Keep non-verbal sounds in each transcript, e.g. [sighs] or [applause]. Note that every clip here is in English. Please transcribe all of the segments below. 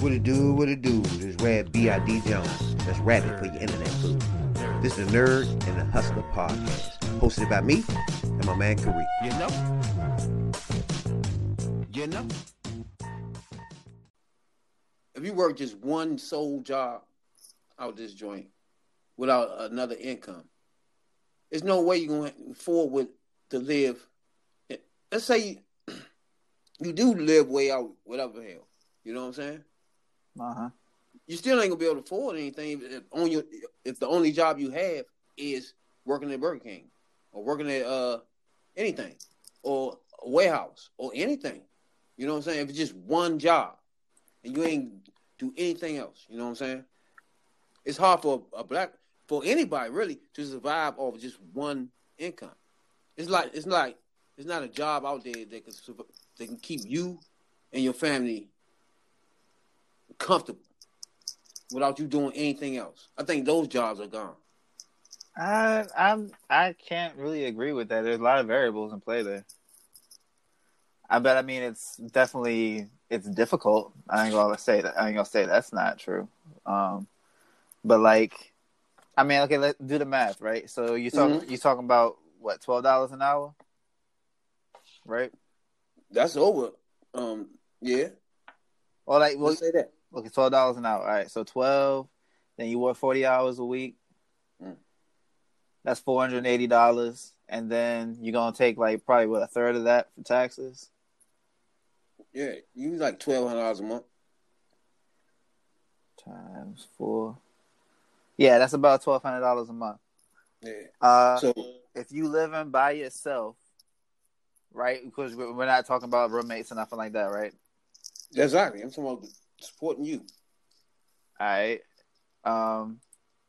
What it do, what it do? This is Rad B.I.D. Jones. That's Rabbit for your internet food. This is the Nerd and the Hustler podcast, hosted by me and my man Kareem. You know? You know? If you work just one sole job out this joint without another income, there's no way you're going to afford to live. Let's say you, [clears throat] you do live way out, whatever hell. You know what I'm saying? Uh huh. You still ain't gonna be able to afford anything if on your if the only job you have is working at Burger King or working at uh anything or warehouse or anything. You know what I'm saying? If it's just one job and you ain't do anything else, you know what I'm saying? It's hard for a black for anybody really to survive off just one income. It's like it's like it's not a job out there that can that can keep you and your family comfortable without you doing anything else. I think those jobs are gone. I I'm I can't really agree with that. There's a lot of variables in play there. I bet. I mean, it's definitely it's difficult. I ain't gonna say that. I ain't gonna say that's not true. Um, but like, I mean, okay, let's do the math, right? So you talk mm-hmm. you talking about what twelve dollars an hour, right? That's over. Um, yeah. Well, like, well, let's say that. Okay, twelve dollars an hour. All right, so twelve. Then you work forty hours a week. Mm. That's four hundred and eighty dollars, and then you're gonna take like probably what a third of that for taxes. Yeah, you like twelve hundred dollars a month. Times four. Yeah, that's about twelve hundred dollars a month. Yeah. Uh, so if you live in by yourself, right? Because we're not talking about roommates and nothing like that, right? Exactly. I'm talking about supporting you. All right. Um,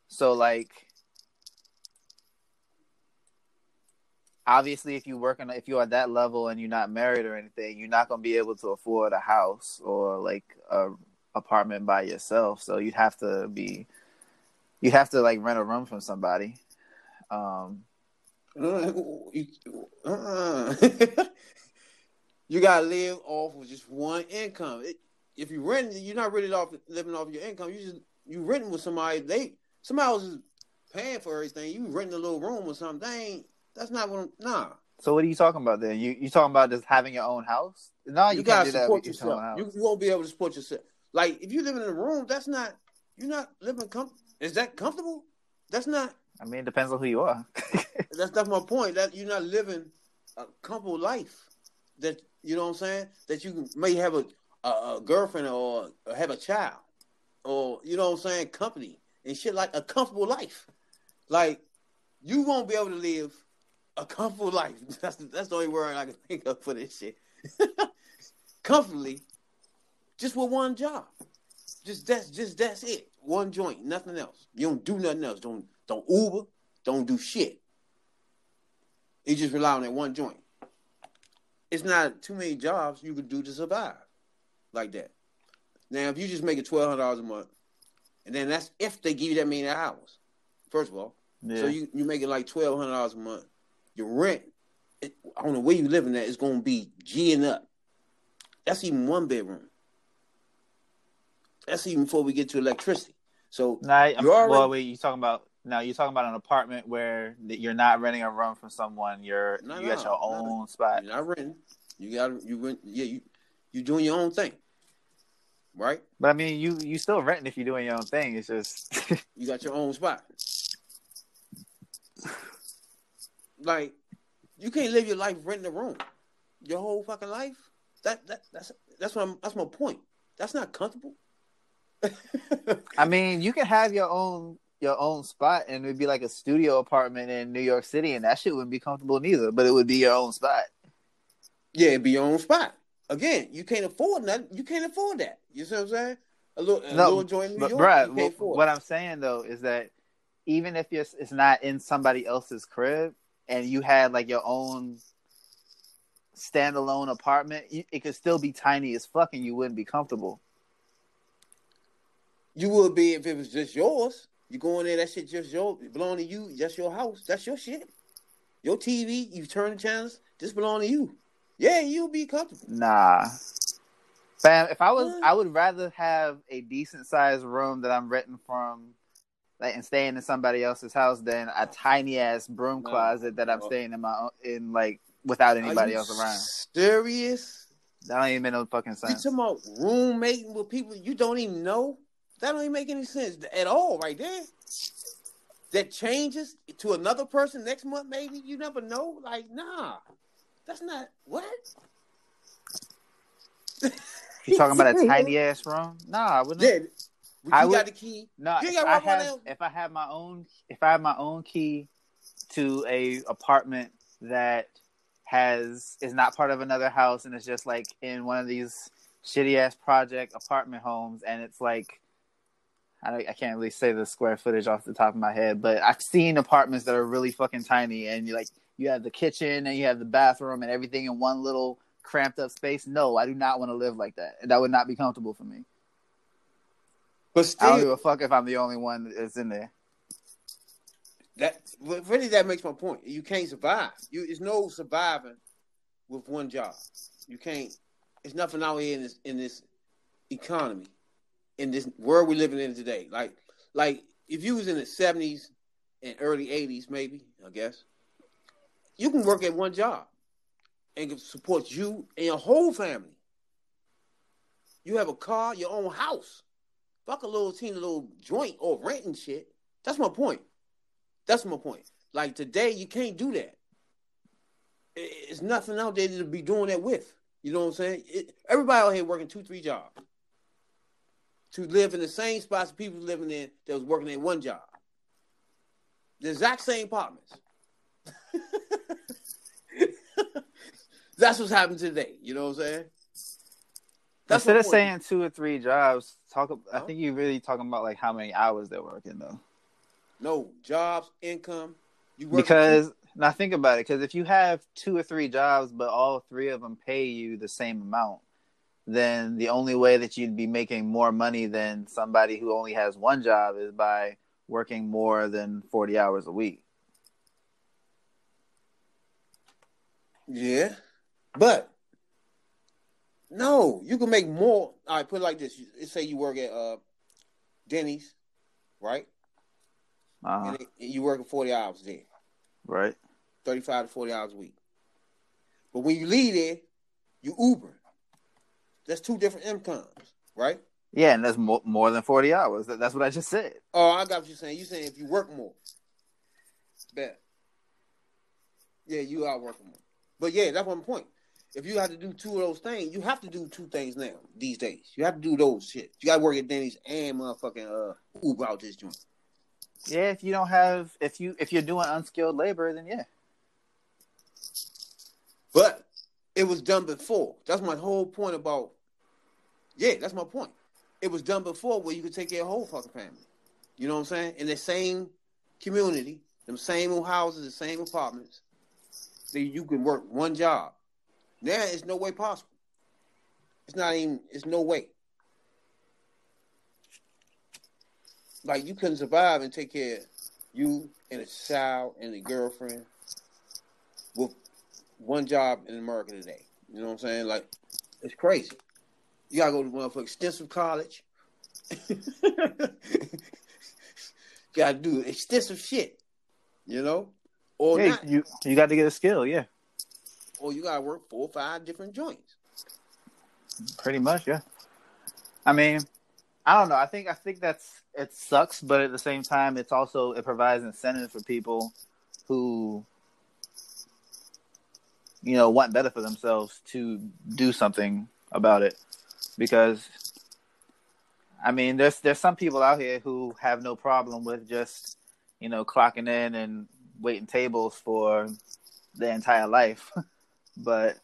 so like, obviously, if you work in, if you're at that level and you're not married or anything, you're not gonna be able to afford a house or like a apartment by yourself. So you'd have to be, you'd have to like rent a room from somebody. Um, [laughs] you gotta live off of just one income. It, if you rent, you're not really off living off your income. You just you renting with somebody. They somebody else is paying for everything. You renting a little room or something. That's not what. I'm, nah. So what are you talking about then? You you talking about just having your own house? No, you, you gotta support yourself. You, you, won't be able to support yourself. Like if you live in a room, that's not you're not living com- Is that comfortable? That's not. I mean, it depends on who you are. [laughs] that's that's my point. That you're not living a comfortable life. That you know what I'm saying. That you may have a a, a girlfriend or, or have a child or you know what I'm saying, company and shit like a comfortable life. Like you won't be able to live a comfortable life. [laughs] That's that's the only word I can think of for this shit. [laughs] Comfortably, just with one job. Just that's just that's it. One joint, nothing else. You don't do nothing else. Don't don't Uber. Don't do shit. You just rely on that one joint. It's not too many jobs you could do to survive like that. Now, if you just make it twelve hundred dollars a month, and then that's if they give you that many hours. First of all, yeah. so you you make it like twelve hundred dollars a month. Your rent, it, I don't know where you living at, is going to be G'ing up. That's even one bedroom. That's even before we get to electricity. So now, you're already, well, wait, you talking about now? You're talking about an apartment where you're not renting a room from someone. You're no, you no, got your own no, spot. You're not renting. You got you rent. Yeah, you you doing your own thing, right? But I mean, you you still renting if you're doing your own thing. It's just [laughs] you got your own spot. Like you can't live your life renting a room, your whole fucking life. That that that's that's what I'm, that's my point. That's not comfortable. [laughs] I mean, you can have your own your own spot and it'd be like a studio apartment in New York City and that shit wouldn't be comfortable neither, but it would be your own spot. Yeah, it'd be your own spot again, you can't afford nothing. You can't afford that. You see what I'm saying? A little, a no, little joint in New York, Brad, well, what I'm saying though is that even if it's, it's not in somebody else's crib and you had like your own standalone apartment, it could still be tiny as fuck and you wouldn't be comfortable. You would be if it was just yours. You go in there, that shit just your belong to you. That's your house. That's your shit. Your TV, you turn the channels, just belong to you. Yeah, you'll be comfortable. Nah. Bam, if I was, I would rather have a decent sized room that I'm renting from, like, and staying in somebody else's house than a tiny ass broom No. closet that I'm No. staying in my own, in like without anybody Are you else around. Serious? That don't even make no fucking sense. You sense. talking about roommating with people you don't even know? That don't even make any sense at all, right there. That changes to another person next month, maybe you never know. Like, nah, that's not what. [laughs] You talking about a [laughs] tiny ass room? Nah, I wouldn't. Yeah, but I you would- got the key. No, if got I have if I have my own if I have my own key to a apartment that has is not part of another house and it's just like in one of these shitty ass project apartment homes and it's like I, I can't really say the square footage off the top of my head, but I've seen apartments that are really fucking tiny and you like you have the kitchen and you have the bathroom and everything in one little cramped up space. No, I do not want to live like that. That would not be comfortable for me. But I don't give a fuck if I'm the only one that's in there. that really that makes my point. You can't survive. You it's no surviving with one job. You can't. It's nothing out here in this in this economy, in this world we're living in today. Like like if you was in the seventies and early eighties, maybe I guess you can work at one job and support you and your whole family. You have a car, your own house. Fuck a little teeny little joint or renting shit. That's my point. That's my point. Like today, you can't do that. It's nothing out there to be doing that with. You know what I'm saying? It, everybody out here working two, three jobs to live in the same spots people living in that was working in one job. The exact same apartments. [laughs] That's what's happening today. You know what I'm saying? That's Instead of saying two or three jobs, talk. ab- I think you're really talking about like how many hours they're working though. no jobs, income. You work Because now think about it. Because if you have two or three jobs, but all three of them pay you the same amount, then the only way that you'd be making more money than somebody who only has one job is by working more than forty hours a week. Yeah, but no, you can make more. All right, put it like this: let's say you work at uh, Denny's, right? Uh-huh. And you working forty hours there, Right. thirty-five to forty hours a week. But when you leave there, you Uber. That's two different incomes, right? Yeah, and that's mo- more than forty hours. That- That's what I just said. Oh, I got what you're saying. You're saying if you work more, bet. Yeah, you are working more. But yeah, that's one point. If you have to do two of those things, you have to do two things now these days. You have to do those shit. You got to work at Denny's and motherfucking uh, Uber out this joint. Yeah, if you don't have, if you if you're doing unskilled labor, then yeah. But it was done before. That's my whole point about. Yeah, that's my point. It was done before where you could take of whole fucking family. You know what I'm saying? In the same community, them same old houses, the same apartments. That you can work one job. Now it's no way possible. It's not even. It's no way. Like you couldn't survive and take care of you and a child and a girlfriend with one job in America today. You know what I'm saying? Like, it's crazy. You gotta go to one for extensive college. [laughs] gotta do extensive shit. You know? Or yeah, you you got to get a skill. Yeah, Or you gotta work four or five different joints. pretty much. Yeah. I mean, I don't know. I think I think that's it sucks, but at the same time, it's also it provides incentive for people who you know want better for themselves to do something about it because I mean, there's there's some people out here who have no problem with just you know clocking in and waiting tables for their entire life, [laughs] but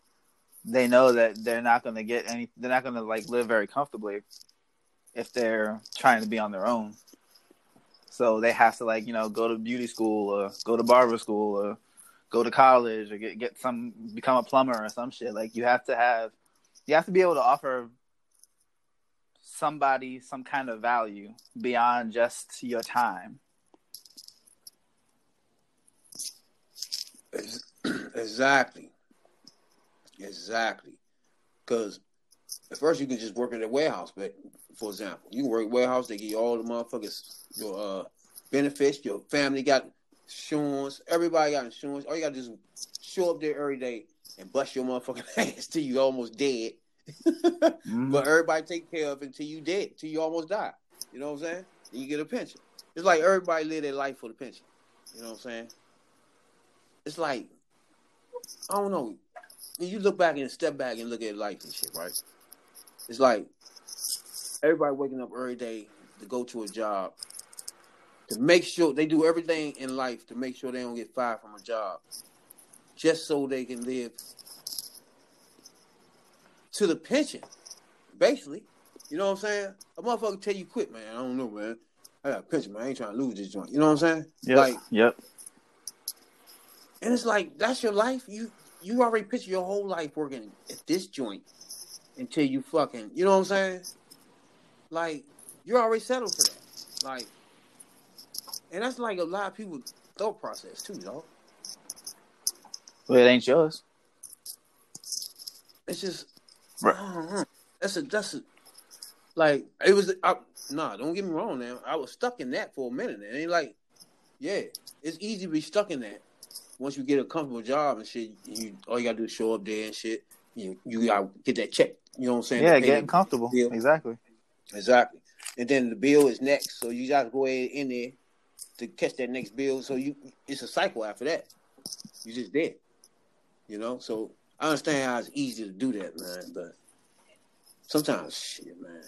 they know that they're not going to get any. They're not going to like live very comfortably if they're trying to be on their own. So they have to like you know go to beauty school or go to barber school or go to college or get get some become a plumber or some shit. Like you have to have you have to be able to offer somebody some kind of value beyond just your time. [clears throat] Exactly. Exactly. Because At first, you can just work at a warehouse, but for example, you work warehouse. They give you all the motherfuckers your uh, benefits. Your family got insurance. Everybody got insurance. All you got to do is show up there every day and bust your motherfucking [laughs] ass till you almost dead. Mhm. But everybody take care of it until you dead, till you almost die. You know what I'm saying? And you get a pension. It's like everybody live their life for the pension. You know what I'm saying? It's like I don't know. You look back and step back and look at life and shit, right? It's like everybody waking up every day to go to a job to make sure they do everything in life to make sure they don't get fired from a job, just so they can live to the pension, basically. You know what I'm saying? A motherfucker tell you quit, man. I don't know, man. I got a pension, man. I ain't trying to lose this joint. You know what I'm saying? Yep. Like, yep. and it's like that's your life. You you already picture your whole life working at this joint until you fucking. You know what I'm saying? Like you're already settled for that. Like, and that's like a lot of people thought process too, dog. Well, it ain't yours. It's just Right. That's a that's a like it was. I, nah, don't get me wrong. Now I was stuck in that for a minute. And ain't like, yeah, it's easy to be stuck in that. Once you get a comfortable job and shit, you all you gotta do is show up there and shit. You you gotta get that check. You know what I'm saying? Yeah, getting comfortable. bill. Exactly. Exactly. And then the bill is next, so you gotta go ahead in there to catch that next bill. So you, it's a cycle after that. You just dead. You know. So I understand how it's easy to do that, man. But sometimes, shit, man,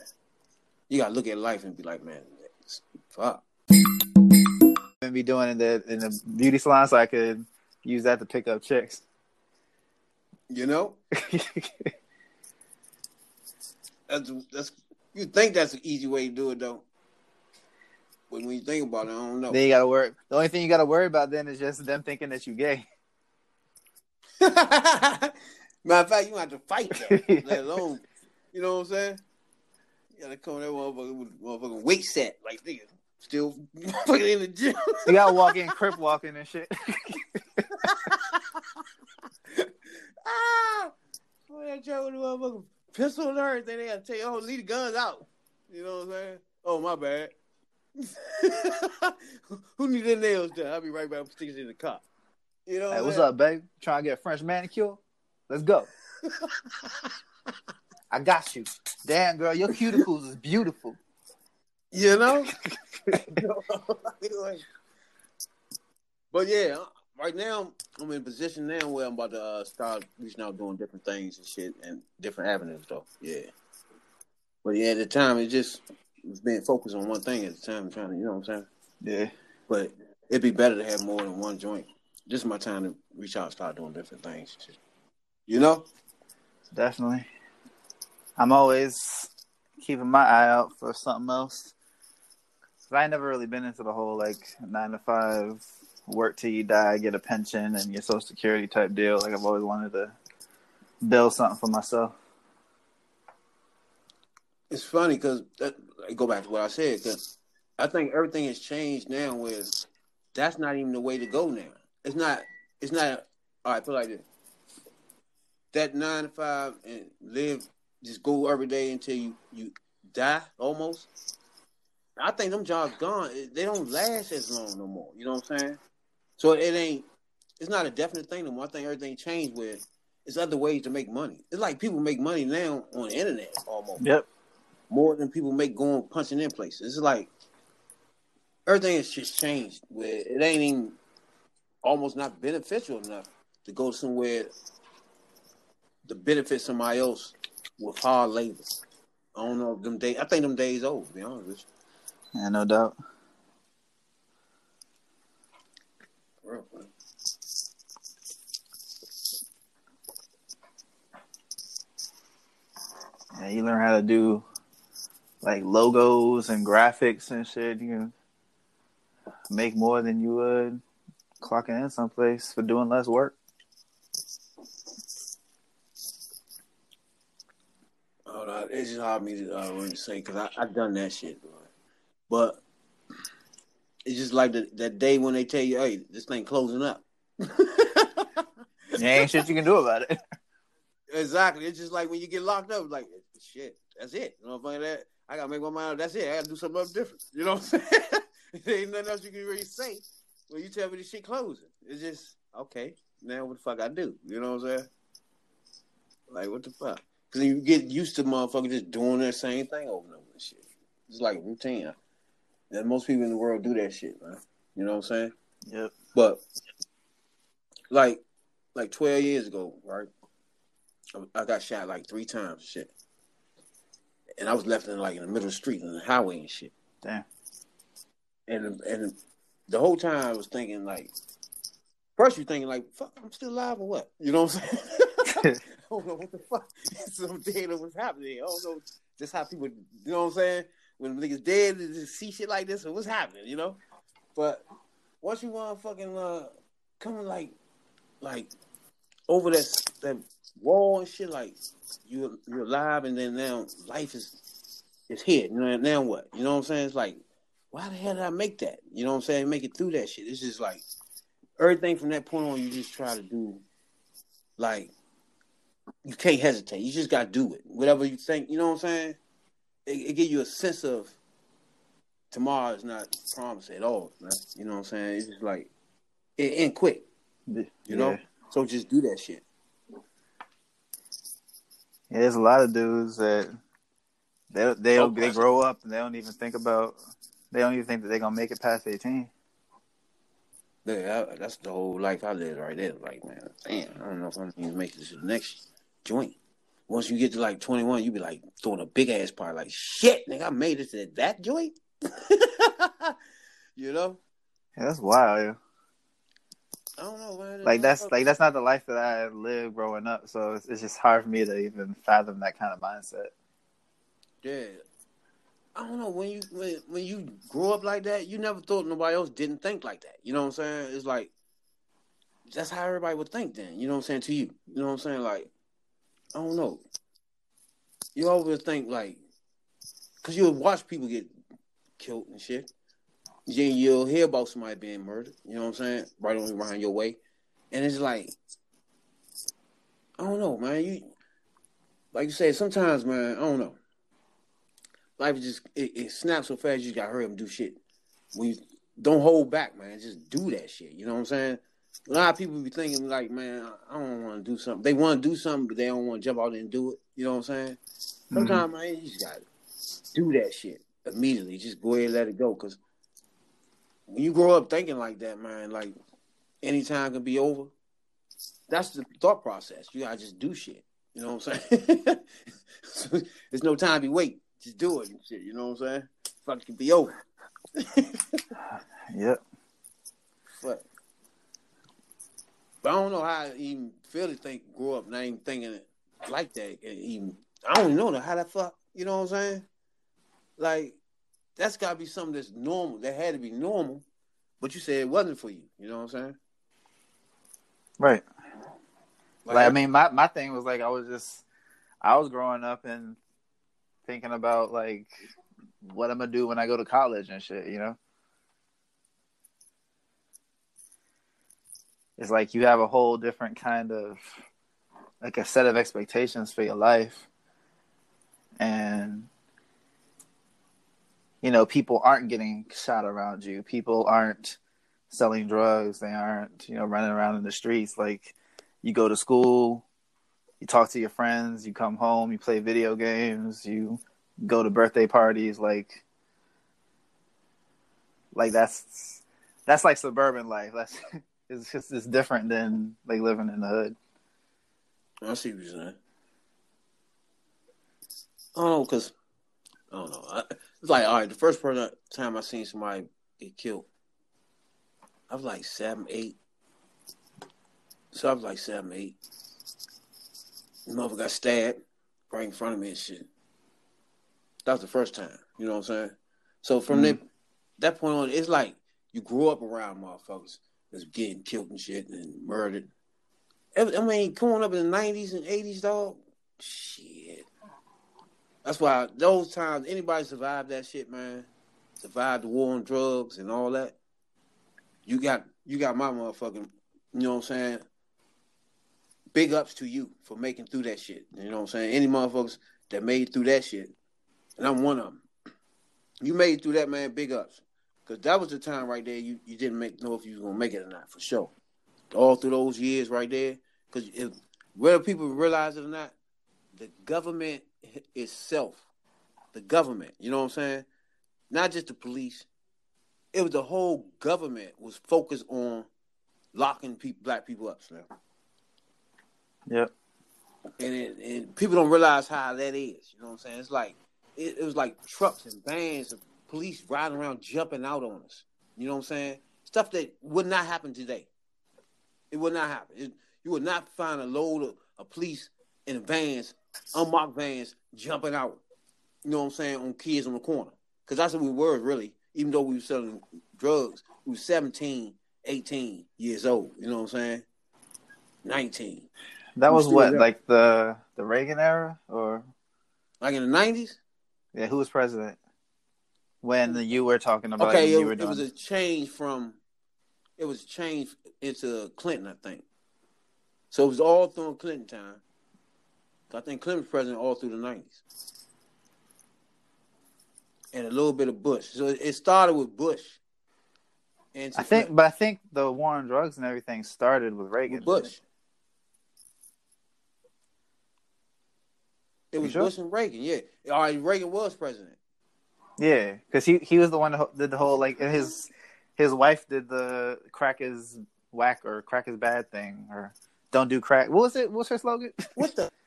you gotta look at life and be like, man, fuck. And be doing in the in the beauty salon, so I could use that to pick up chicks. You know, [laughs] that's that's you think that's an easy way to do it though. But when you think about it, I don't know. then you gotta worry. The only thing you gotta worry about then is just them thinking that you gay. [laughs] Matter of fact, you have to fight that, let [laughs] alone, you know what I'm saying? You gotta come that motherfucker with motherfucking weight set, like nigga, still fucking in the gym. You gotta walk in crip walking and shit. Ah, boy, that joke with the pistol and everything. They gotta tell you, oh, leave the guns out. You know what I'm saying? Oh, my bad. [laughs] Who need their nails done? I'll be right back. Sticking in the car. You know what Hey, I'm what's up, babe? Trying to get a French manicure? Let's go. [laughs] I got you. Damn, girl, your cuticles is beautiful. You know? [laughs] but yeah, right now I'm in a position now where I'm about to uh, start reaching out doing different things and shit and different avenues though. Yeah. But yeah, at the time it just was being focused on one thing at the time, trying to you know what I'm saying? Yeah. But it'd be better to have more than one joint. This is my time to reach out and start doing different things. shit. You know? Definitely. I'm always keeping my eye out for something else. 'Cause I never really been into the whole like nine to five, work till you die, get a pension, and your social security type deal. Like I've always wanted to build something for myself. it's funny because I go back to what I said because I think everything has changed now. Where that's not even the way to go now. It's not. It's not. All right, put like this: that nine to five and live, just go every day until you you die almost. I think them jobs gone. They don't last as long no more. You know what I'm saying? So it ain't. It's not a definite thing no more. I think everything changed with. It's other ways to make money. It's like people make money now on the internet almost Yep. more than people make going punching in places. It's like everything has just changed. Where it ain't even almost not beneficial enough to go somewhere to benefit somebody else with hard labor. I don't know if them days. I think them days over. To be honest with Yeah, no doubt. Yeah, you learn how to do like logos and graphics and shit. You can make more than you would clocking in someplace for doing less work. Oh, no, it's just hard for me to uh, really say because I've done that shit, bro. But it's just like the, that day when they tell you, "Hey, this thing closing up." [laughs] There ain't shit you can do about it. Exactly. It's just like when you get locked up, like shit. That's it. You know what I'm saying? That I gotta make my mind. up. That's it. I gotta do something else different. You know what I'm saying? [laughs] there ain't nothing else you can really say when you tell me this shit closing. It's just okay. Now what the fuck I do? You know what I'm saying? Like what the fuck? Because you get used to motherfuckers just doing that same thing over and over and shit. It's like routine. And most people in the world do that shit, man. You know what I'm saying? Yep. But like like twelve years ago, right? I got shot like three times, shit. And I was left in like in the middle of the street on the highway and shit. Damn. And and the whole time I was thinking like, first you're thinking like, fuck, I'm still alive or what? You know what I'm saying? [laughs] [laughs] I don't know what the fuck. [laughs] Some data was happening. I don't know just how people, you know what I'm saying? When niggas dead, just see shit like this, or what's happening, you know? But once you want fucking uh, coming like, like over that that wall and shit, like you you're alive, and then now life is is here. You know, now what? You know what I'm saying? It's like, why the hell did I make that? You know what I'm saying? Make it through that shit. It's just like everything from that point on. You just try to do like you can't hesitate. You just gotta do it. Whatever you think, you know what I'm saying? It, it gives you a sense of tomorrow is not promised at all, man. You know what I'm saying? It's just like it end quick. You know? Yeah. So just do that shit. Yeah, there's a lot of dudes that they they So they grow up and they don't even think about they don't even think that they're gonna make it past eighteen. Yeah, that's the whole life I live right there. Like, man, damn, I don't know if I'm gonna make this to the next joint. Once you get to like 21, you be like throwing a big ass party. Like, shit, nigga, I made it to that joint. [laughs] you know? Yeah, that's wild. Yeah. I don't know, man. Like that's like that's not the life that I lived growing up. So it's, it's just hard for me to even fathom that kind of mindset. Yeah. I don't know when you when, when you grow up like that, you never thought nobody else didn't think like that. You know what I'm saying? It's like that's how everybody would think then. You know what I'm saying to you? You know what I'm saying? Like I don't know. You always think like because you'll watch people get killed and shit. Then you'll hear about somebody being murdered. You know what I'm saying? Right on behind your way, and it's like I don't know, man. You like you said, sometimes, man. I don't know life just it, it snaps so fast you just gotta hurry up and do shit. When you don't hold back, man, just do that shit. You know what I'm saying? A lot of people be thinking like, man, I don't want to do something. They want to do something, but they don't want to jump out and do it. You know what I'm saying? Mm-hmm. Sometimes, man, you just gotta do that shit immediately. Just go ahead and let it go. Cause when you grow up thinking like that, man, like anytime can be over. That's the thought process. You gotta just do shit. You know what I'm saying? so, [laughs] there's no time to wait. Just do it and shit. You know what I'm saying? Fuck it can be over. [laughs] Yep. But, but I don't know how I even feel to think grew up not even thinking it like that. And even I don't even know how that fuck. You know what I'm saying? Like that's got to be something that's normal. That had to be normal. But you said it wasn't for you. You know what I'm saying? Right. Like, I mean, my my thing was like I was just I was growing up and thinking about like what I'm gonna do when I go to college and shit. You know. It's like you have a whole different kind of like a set of expectations for your life. And you know, people aren't getting shot around you. People aren't selling drugs. They aren't, you know, running around in the streets. Like you go to school, you talk to your friends, you come home, you play video games, you go to birthday parties, like like that's that's like suburban life. [laughs] That's it's just it's different than like living in the hood. I see what you're saying. I don't know, cause I don't know. I, it's like all right. The first person time I seen somebody get killed, I was like seven, eight. So I was like seven, eight. The mother got stabbed right in front of me and shit. That was the first time. You know what I'm saying? So from Mhm. that that point on, it's like you grew up around motherfuckers that's getting killed and shit and murdered. I I mean, growing up in the nineties and eighties, dog, shit. That's why those times anybody survived that shit, man. Survived the war on drugs and all that. You got you got my motherfucking, you know what I'm saying? big ups to you for making through that shit. You know what I'm saying? Any motherfuckers that made through that shit, and I'm one of them. You made through that, man. Big ups, because that was the time right there. You you didn't make know if you was gonna make it or not for sure. All through those years right there, because whether people realize it or not, the government itself, the government, you know what I'm saying? Not just the police. It was the whole government was focused on locking people, black people up, Slim. Yep. And, it, and people don't realize how that is. You know what I'm saying? It's like it, it was like trucks and vans of police riding around jumping out on us. You know what I'm saying? Stuff that would not happen today. It would not happen. It, you would not find a load of, of police in vans, unmarked vans, jumping out. You know what I'm saying on kids on the corner because that's what we were really. Even though we were selling drugs, we were 17, 18 years old. You know what I'm saying? 19. That We was what, there. like the the Reagan era, or Like in the 90s? yeah, who was president when mm. you were talking about? Okay, it, it, you were it was a change from, it was changed into Clinton, I think. So it was all through Clinton time. I think Clinton was president all through the 90s. And a little bit of Bush. So it started with Bush. And I think, but I think the war on drugs and everything started with Reagan. with Bush. It was sure? Bush and Reagan, yeah. All right, Reagan was president. Yeah, because he he was the one that did the whole like his his wife did the crack is whack or crack is bad thing or don't do crack. What was it? What's her slogan? What the? [laughs]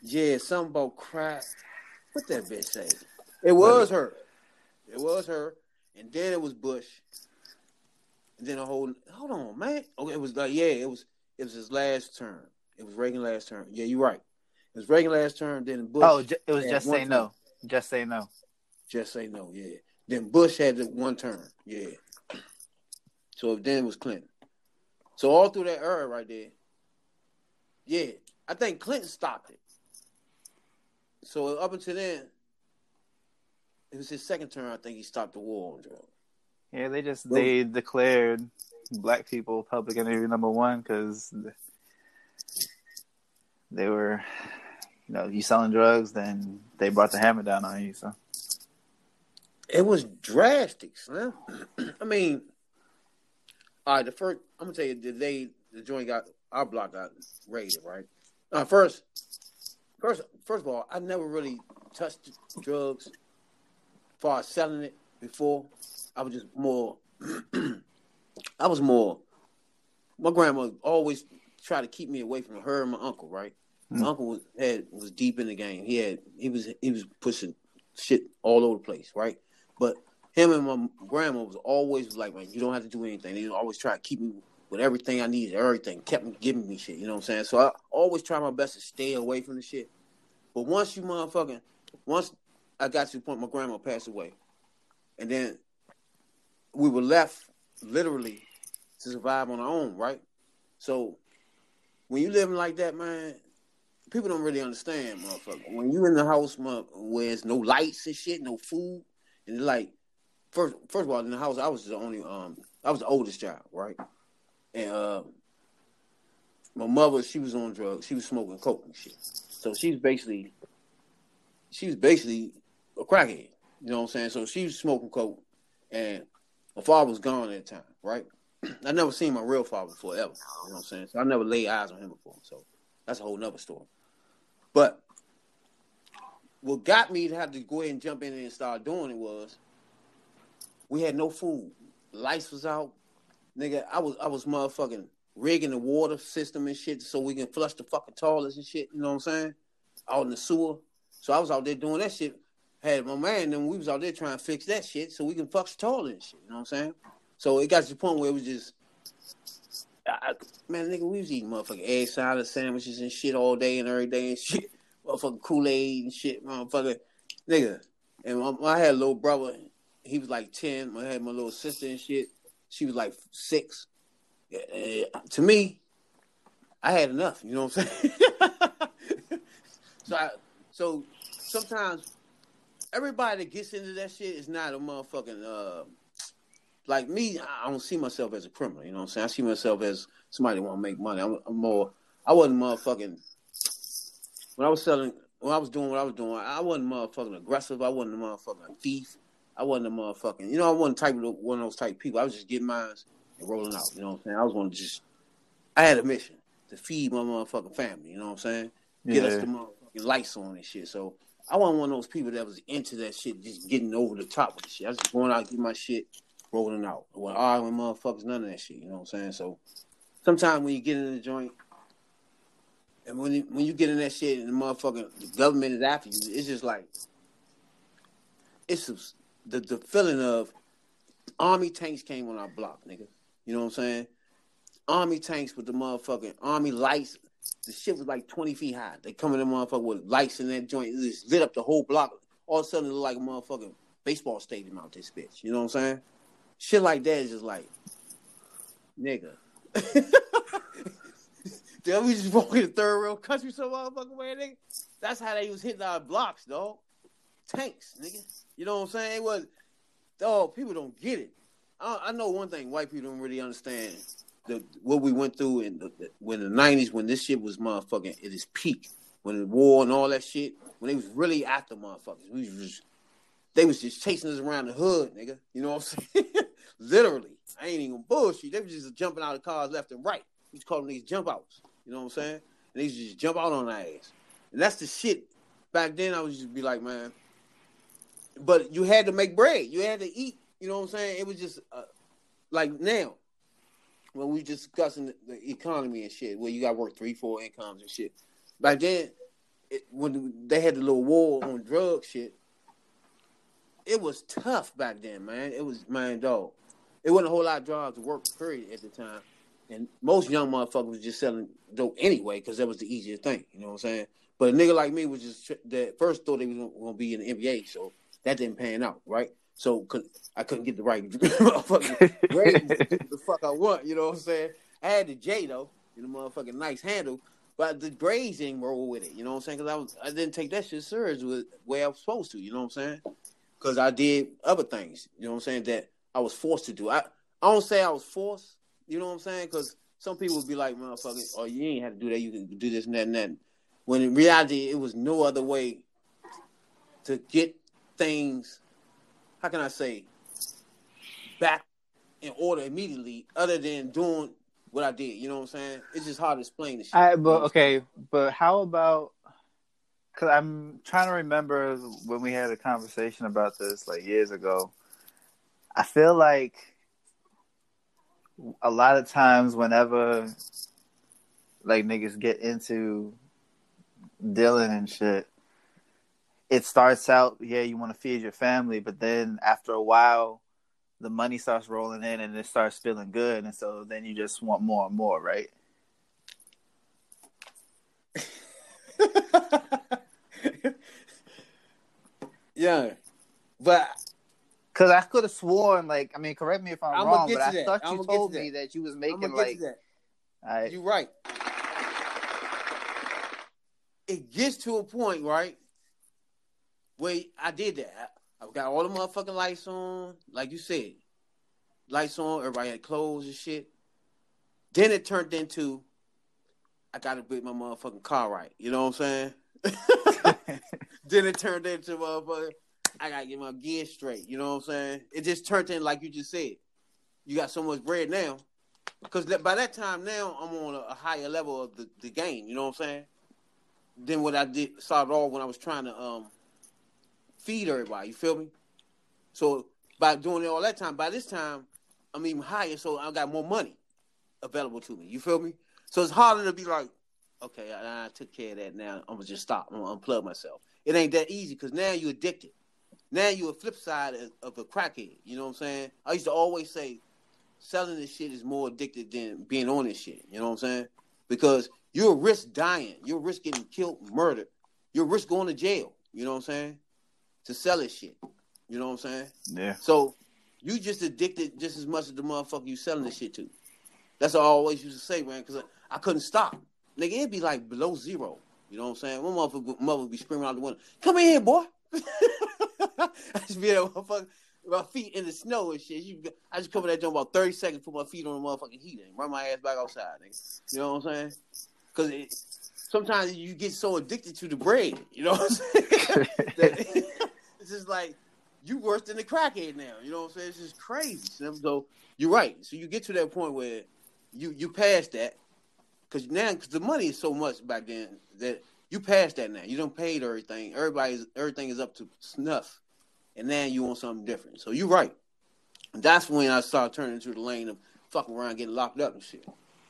Yeah, something about crack. What that bitch say? It was her. It was her, and then it was Bush, and then a whole. Hold on, man. Okay, it was like yeah, it was it was his last term. It was Reagan last term. Yeah, you're right. It was Reagan last term. Then Bush. oh, it was just say term. no. Just say no. Just say no. Yeah. Then Bush had the one term. Yeah. So if then it was Clinton. So all through that era right there, yeah, I think Clinton stopped it. So up until then, it was his second term. I think he stopped the war on drugs. Yeah, they just Well- they declared black people public enemy number one because they were, you know, you selling drugs, then they brought the hammer down on you. So It was drastic, Slim. [clears throat] I mean, all right. The first, I'm gonna tell you, the day the joint got our block got raided, right? Uh, first, first, first of all, I never really touched drugs, far as selling it before. I was just more. [clears throat] I was more. My grandma always tried to keep me away from her and my uncle, right? Mm. My uncle was had was deep in the game. He had he was he was pushing shit all over the place, right? But him and my grandma was always like, man, you don't have to do anything. They always try to keep me with everything I needed, everything, kept me giving me shit. You know what I'm saying? So I always try my best to stay away from the shit. But once you motherfucking, once I got to the point my grandma passed away, and then we were left literally to survive on our own, right? So when you living like that, man, people don't really understand, motherfucker. When you in the house, where there's no lights and shit, no food, and like first, first of all, in the house, I was the only, um, I was the oldest child, right? And uh, my mother, she was on drugs. She was smoking coke and shit. So she's basically, she was basically a crackhead. You know what I'm saying? So she was smoking coke, and my father was gone at the time, right? [clears throat] I never seen my real father before ever. You know what I'm saying? So I never laid eyes on him before. So that's a whole nother story. But what got me to have to go ahead and jump in and start doing it was we had no food. Lights was out. Nigga, I was I was motherfucking rigging the water system and shit so we can flush the fucking toilets and shit, you know what I'm saying? Out in the sewer. So I was out there doing that shit. Had my man, then we was out there trying to fix that shit so we can flush the toilet and shit, you know what I'm saying? So it got to the point where it was just I, man, nigga, we was eating motherfucking egg salad sandwiches and shit all day and every day and shit. [laughs] Motherfucking Kool-Aid and shit, motherfucker. Nigga. And my, I had a little brother, he was like 10. I had my little sister and shit. She was like six. Eh, to me, I had enough, you know what I'm saying? [laughs] so I, so sometimes everybody that gets into that shit is not a motherfucking uh like me, I don't see myself as a criminal. You know what I'm saying? I see myself as somebody that want to make money. I'm, I'm more. I wasn't motherfucking when I was selling. When I was doing what I was doing, I wasn't motherfucking aggressive. I wasn't a motherfucking thief. I wasn't a motherfucking. You know, I wasn't type of one of those type of people. I was just getting mine and rolling out. You know what I'm saying? I was going to just. I had a mission to feed my motherfucking family. You know what I'm saying? Get yeah. us the motherfucking lights on and shit. So I wasn't one of those people that was into that shit, just getting over the top with the shit. I was just going out, get my shit, rolling out. I wasn't arguing motherfuckers, none of that shit. You know what I'm saying? So sometimes when you get in the joint, and when you, when you get in that shit and the motherfucking the government is after you, it's just like it's the the feeling of army tanks came on our block, nigga. You know what I'm saying? Army tanks with the motherfucking army lights. The shit was like 20 feet high. They come in the motherfucker with lights in that joint. It just lit up the whole block. All of a sudden, it looked like a motherfucking baseball stadium out this bitch. You know what I'm saying? Shit like that is just like, nigga. [laughs] Then we just walking the third rail country some motherfucking way, nigga. That's how they was hitting our blocks, dog. Tanks, nigga. You know what I'm saying? It was, dog. People don't get it. I, I know one thing: white people don't really understand the what we went through in the, the, when the '90s, when this shit was motherfucking at its peak, when the war and all that shit, when they was really after motherfuckers. We was they was just chasing us around the hood, nigga. You know what I'm saying? [laughs] Literally, I ain't even bullshit. They was just jumping out of cars left and right. We call them these jump outs. You know what I'm saying? And they just jump out on our ass. And that's the shit. Back then, I would just be like, man. But you had to make bread. You had to eat. You know what I'm saying? It was just uh, like now, when we discussing the, economy and shit, where you got work three, four incomes and shit. Back then, it, when they had the little war on drug shit, it was tough back then, man. It was man, dog. It wasn't a whole lot of jobs to work period at the time. And most young motherfuckers was just selling dope anyway because that was the easiest thing. You know what I'm saying? But a nigga like me was just that first thought they was gonna be in the NBA, so that didn't pan out, right? So I couldn't get the right [laughs] motherfucking grades the fuck I want. You know what I'm saying? I had the J though, and the motherfucking nice handle, but the grades didn't roll with it. You know what I'm saying? Because I was I didn't take that shit serious with where I was supposed to. You know what I'm saying? Because I did other things. You know what I'm saying? That I was forced to do. I I don't say I was forced. You know what I'm saying? Because some people would be like, motherfucker, oh, you ain't have to do that. You can do this and that and that. When in reality, it was no other way to get things, how can I say, back in order immediately other than doing what I did. You know what I'm saying? It's just hard to explain this shit. I, but okay, but how about because I'm trying to remember when we had a conversation about this like years ago. I feel like a lot of times whenever like niggas get into dealing and shit, it starts out, yeah, you want to feed your family, but then after a while, the money starts rolling in and it starts feeling good, and so then you just want more and more, right? [laughs] yeah, but because I could have sworn, like, I mean, correct me if I'm, I'm wrong, but I thought you told me that. that you was making like. Right. You're right. It gets to a point, right, where I did that. I, I got all the motherfucking lights on, like you said, lights on. Everybody had clothes and shit. Then it turned into, I got to get my motherfucking car right. You know what I'm saying? [laughs] [laughs] then it turned into motherfucker. I gotta get my gear straight. You know what I'm saying? It just turned in like you just said. You got so much bread now, because by that time now I'm on a, higher level of the, the game. You know what I'm saying? Than what I did started off when I was trying to um feed everybody. You feel me? So by doing it all that time, by this time I'm even higher, so I got more money available to me. You feel me? So it's harder to be like, okay, I, I took care of that. Now I'm gonna just stop. I'm gonna unplug myself. It ain't that easy because now you're addicted. Now you a flip side of a crackhead. You know what I'm saying? I used to always say selling this shit is more addicted than being on this shit. You know what I'm saying? Because you're risk dying. You're risk getting killed, murdered. You're risk going to jail. You know what I'm saying? To sell this shit. You know what I'm saying? Yeah. So you just addicted just as much as the motherfucker you selling this shit to. That's what I always used to say, man, because I, I, couldn't stop. Nigga, it'd be like below zero. You know what I'm saying? One motherfucker mother would be screaming out the window, come in here, boy. I [laughs] just be that motherfucker. my feet in the snow and shit. You, I just cover that joint about thirty seconds, put my feet on the motherfucking heater, and run my ass back outside. Nigga. You know what I'm saying? Because sometimes you get so addicted to the bread. You know what I'm saying? [laughs] [laughs] it's just like you worse than the crackhead now. You know what I'm saying? It's just crazy. So you're right. So you get to that point where you you pass that because now because the money is so much back then that you pass that now. You don't paid everything. Everybody's everything is up to snuff, and now you want something different. So you're right. And that's when I started turning into the lane of fucking around, getting locked up and shit.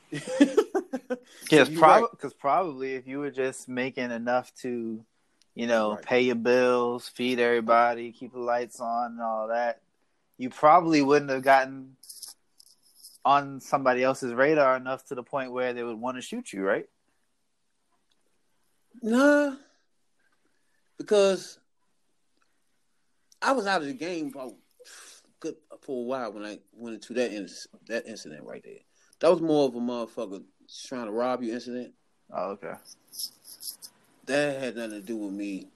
Because [laughs] so prob- right. probably if you were just making enough to, you know, right. pay your bills, feed everybody, keep the lights on, and all that, you probably wouldn't have gotten on somebody else's radar enough to the point where they would want to shoot you, right? Nah, because I was out of the game for good for a while when I went into that in, that incident right there. That was more of a motherfucker trying to rob you incident. Oh, okay. That had nothing to do with me.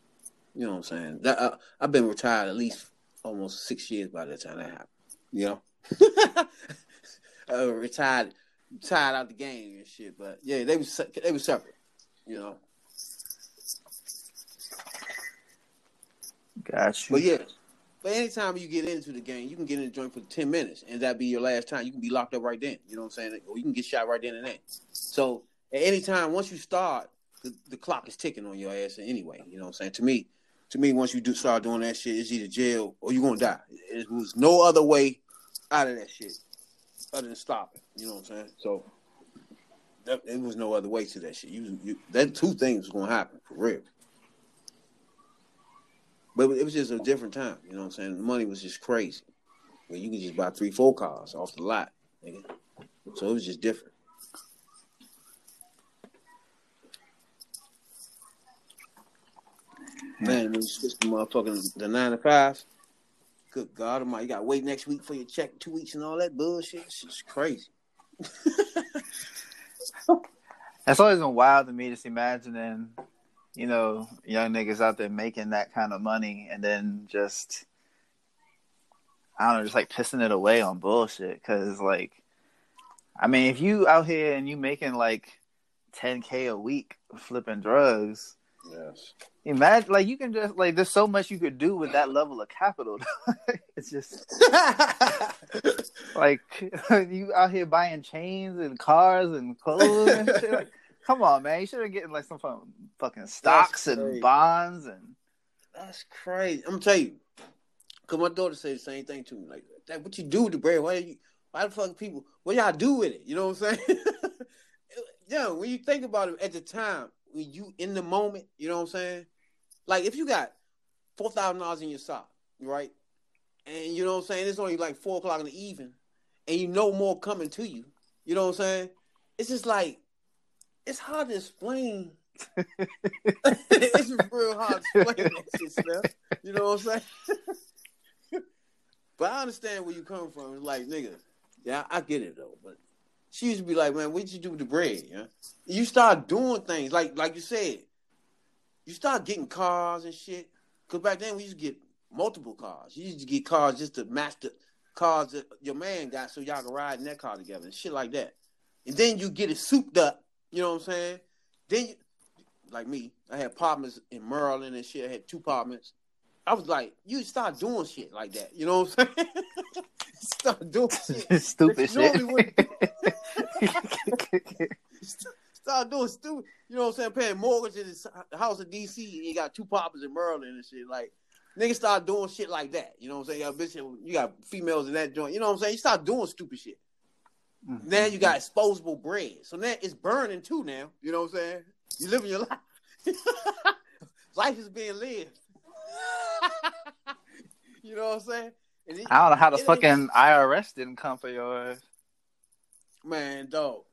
You know what I'm saying? That I, I've been retired at least almost six years by the time that happened. You know, [laughs] uh, retired, retired out the game and shit. But yeah, they was they was separate. You know. Gotcha. But yeah, but anytime you get into the game, you can get in the joint for ten minutes, and that be your last time. You can be locked up right then. You know what I'm saying? Or you can get shot right then and there. So at any time, once you start, the, the clock is ticking on your ass anyway. You know what I'm saying? To me, to me, once you do start doing that shit, it's either jail or you're gonna die. It was no other way out of that shit other than stopping. You know what I'm saying? So that, it was no other way to that shit. You, you that two things was gonna happen for real. But it was just a different time. You know what I'm saying? The money was just crazy. Where you could just buy three, four cars off the lot, nigga. So it was just different. Man, when you switch the motherfucking the nine to five, good God Almighty, you got to wait next week for your check, two weeks, and all that bullshit. It's just crazy. [laughs] That's always been wild to me, just imagining you know, young niggas out there making that kind of money and then just, I don't know, just like pissing it away on bullshit. Cause like, I mean, if you out here and you making like 10K a week flipping drugs, yes. Imagine, like, you can just, like, there's so much you could do with that level of capital. [laughs] it's just, [laughs] like, [laughs] you out here buying chains and cars and clothes and shit. Like, Come on, man. You should have getting like some fucking stocks and bonds and. That's crazy. I'm gonna tell you, cause my daughter said the same thing to me. Like, that, what you do with the bread? Why you? Why the fuck people? What y'all do with it? You know what I'm saying? [laughs] yeah, when you think about it at the time, when you in the moment, you know what I'm saying? Like, if you got four thousand dollars in your sock, right? And you know what I'm saying? It's only like four o'clock in the evening, and you know more coming to you. You know what I'm saying? It's just like it's hard to explain. [laughs] it's real hard to explain that shit, Steph. You know what I'm saying? [laughs] but I understand where you come from. It's like, nigga, yeah, I get it though. But she used to be like, man, what you do with the bread? Yeah, you start doing things like, like you said, you start getting cars and shit. Cause back then we used to get multiple cars. You used to get cars just to match the cars that your man got, so y'all can ride in that car together and shit like that. And then you get it souped up you know what I'm saying? Then, you, like me, I had apartments in Maryland and shit. I had two apartments. I was like, you start doing shit like that. You know what I'm saying? [laughs] start doing [laughs] shit. stupid shit. [laughs] start doing stupid. You know what I'm saying? Paying mortgages, in the house in DC. And you got two apartments in Maryland and shit. Like, niggas start doing shit like that. You know what I'm saying? You got, bitch, you got females in that joint. You know what I'm saying? You start doing stupid shit. Mm-hmm. Now you got disposable bread. So now it's burning too now. You know what I'm saying? You living your life. [laughs] life is being lived. [laughs] you know what I'm saying? It, I don't know how the fucking IRS didn't come for yours. Man, dog.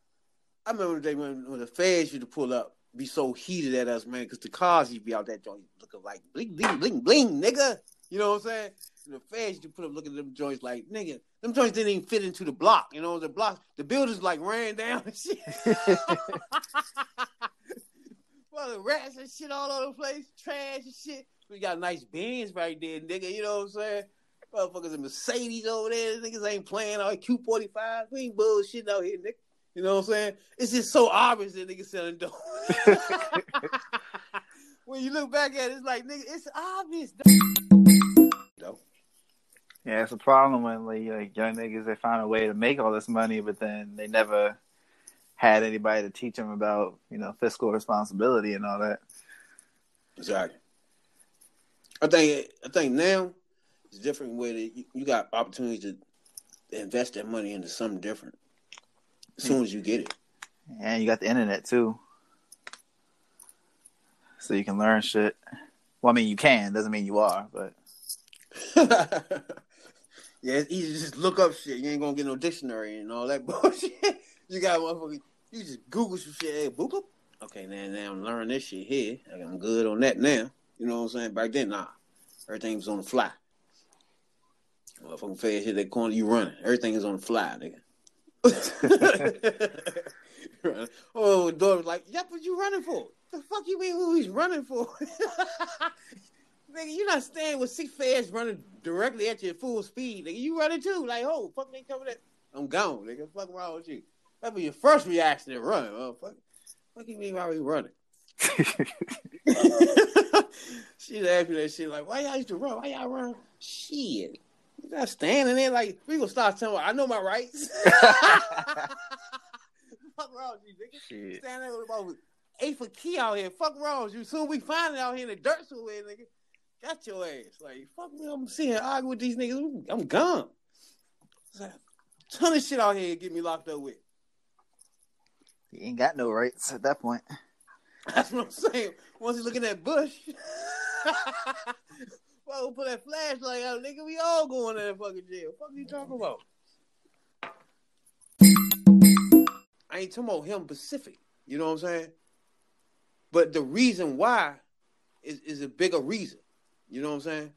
I remember the day when, when the feds used to pull up, be so heated at us, man, because the cars used to be out that joint looking like bling, bling, bling, bling, nigga. You know what I'm saying? And the feds to put up looking at them joints like, nigga, them joints didn't even fit into the block. You know, the block, the buildings like ran down and shit. [laughs] well, the rats and shit all over the place, trash and shit. We got nice beans right there, nigga. You know what I'm saying? Motherfuckers in Mercedes over there. Niggas ain't playing all Q45. We ain't bullshit out here, nigga. You know what I'm saying? It's just so obvious that niggas selling dope. [laughs] [laughs] when you look back at it, it's like, nigga, it's obvious. Though. Yeah, it's a problem when like, young niggas they find a way to make all this money, but then they never had anybody to teach them about you know fiscal responsibility and all that. Exactly. I think I think now it's different where you, you got opportunities to invest that money into something different as soon as you get it. And you got the internet too, so you can learn shit. Well, I mean, you can doesn't mean you are, but [laughs] yeah, it's easy to just look up shit. You ain't gonna get no dictionary and all that [laughs] bullshit. you got motherfucker. You just Google some shit. Hey, boop, boop. Okay, now now I'm learning this shit here. I'm good on that now. You know what I'm saying? Back then, nah, everything was on the fly. Motherfucking fast hit that corner, you running. Everything is on the fly, nigga. [laughs] [laughs] oh, daughter was like, "Yep, what you running for? The fuck you mean who he's running for?" Nigga, you're not staying with six fast running directly at you at full speed. Nigga, you running too. Like, oh, fuck, they coming at. I'm gone, nigga. Fuck wrong with you? That'd be your first reaction to run, motherfucker. What do you mean why we running? [laughs] She's asking that shit like, why y'all used to run? Why y'all run? Shit. You not standing there like we gonna start telling I know my rights. [laughs] Fuck wrong with you, nigga? Standing there with about eight for key out here. Fuck wrong with you. Soon we find it out here in the dirt somewhere, nigga. Got your ass. Like, fuck me, I'm sitting here arguing with these niggas. I'm gone. It's like, ton of shit out here get me locked up with. you ain't got no rights at that point. [laughs] That's what I'm saying. Once you look at that bush, [laughs] well, put that flashlight out, nigga. We all going to that fucking jail. What you talking about? I ain't talking about him Pacific. You know what I'm saying? But the reason why is, is a bigger reason. You know what I'm saying?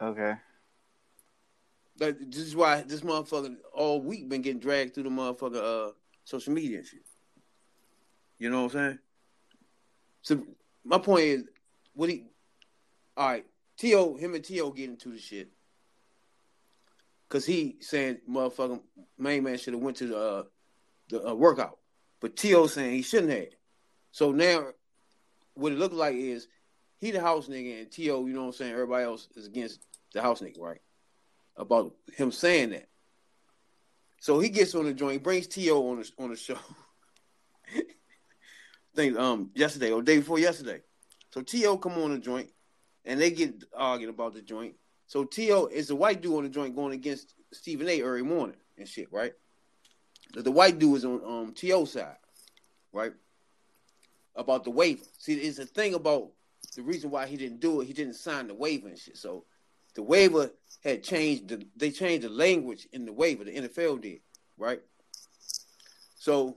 Okay. Like, this is why this motherfucker all week been getting dragged through the motherfucker uh, social media and shit. You know what I'm saying? So my point is, what he, all right, T.O., him and T.O. get into the shit. Cause he saying motherfucking main man should have went to the uh, the uh, workout, but T.O. saying he shouldn't have. So now, what it looks like is he the house nigga and T.O. You know what I'm saying? Everybody else is against the house nigga, right? About him saying that. So he gets on the joint, he brings T.O. on the on the show. [laughs] think um yesterday or day before yesterday. So T.O. come on the joint and they get arguing about the joint. So T.O. is a white dude on the joint going against Stephen A. early morning and shit, right? The, the white dude is on um T.O. side, right? About the waiver. See, it's a thing about the reason why he didn't do it, he didn't sign the waiver and shit. So the waiver had changed the they changed the language in the waiver, the NFL did, right? So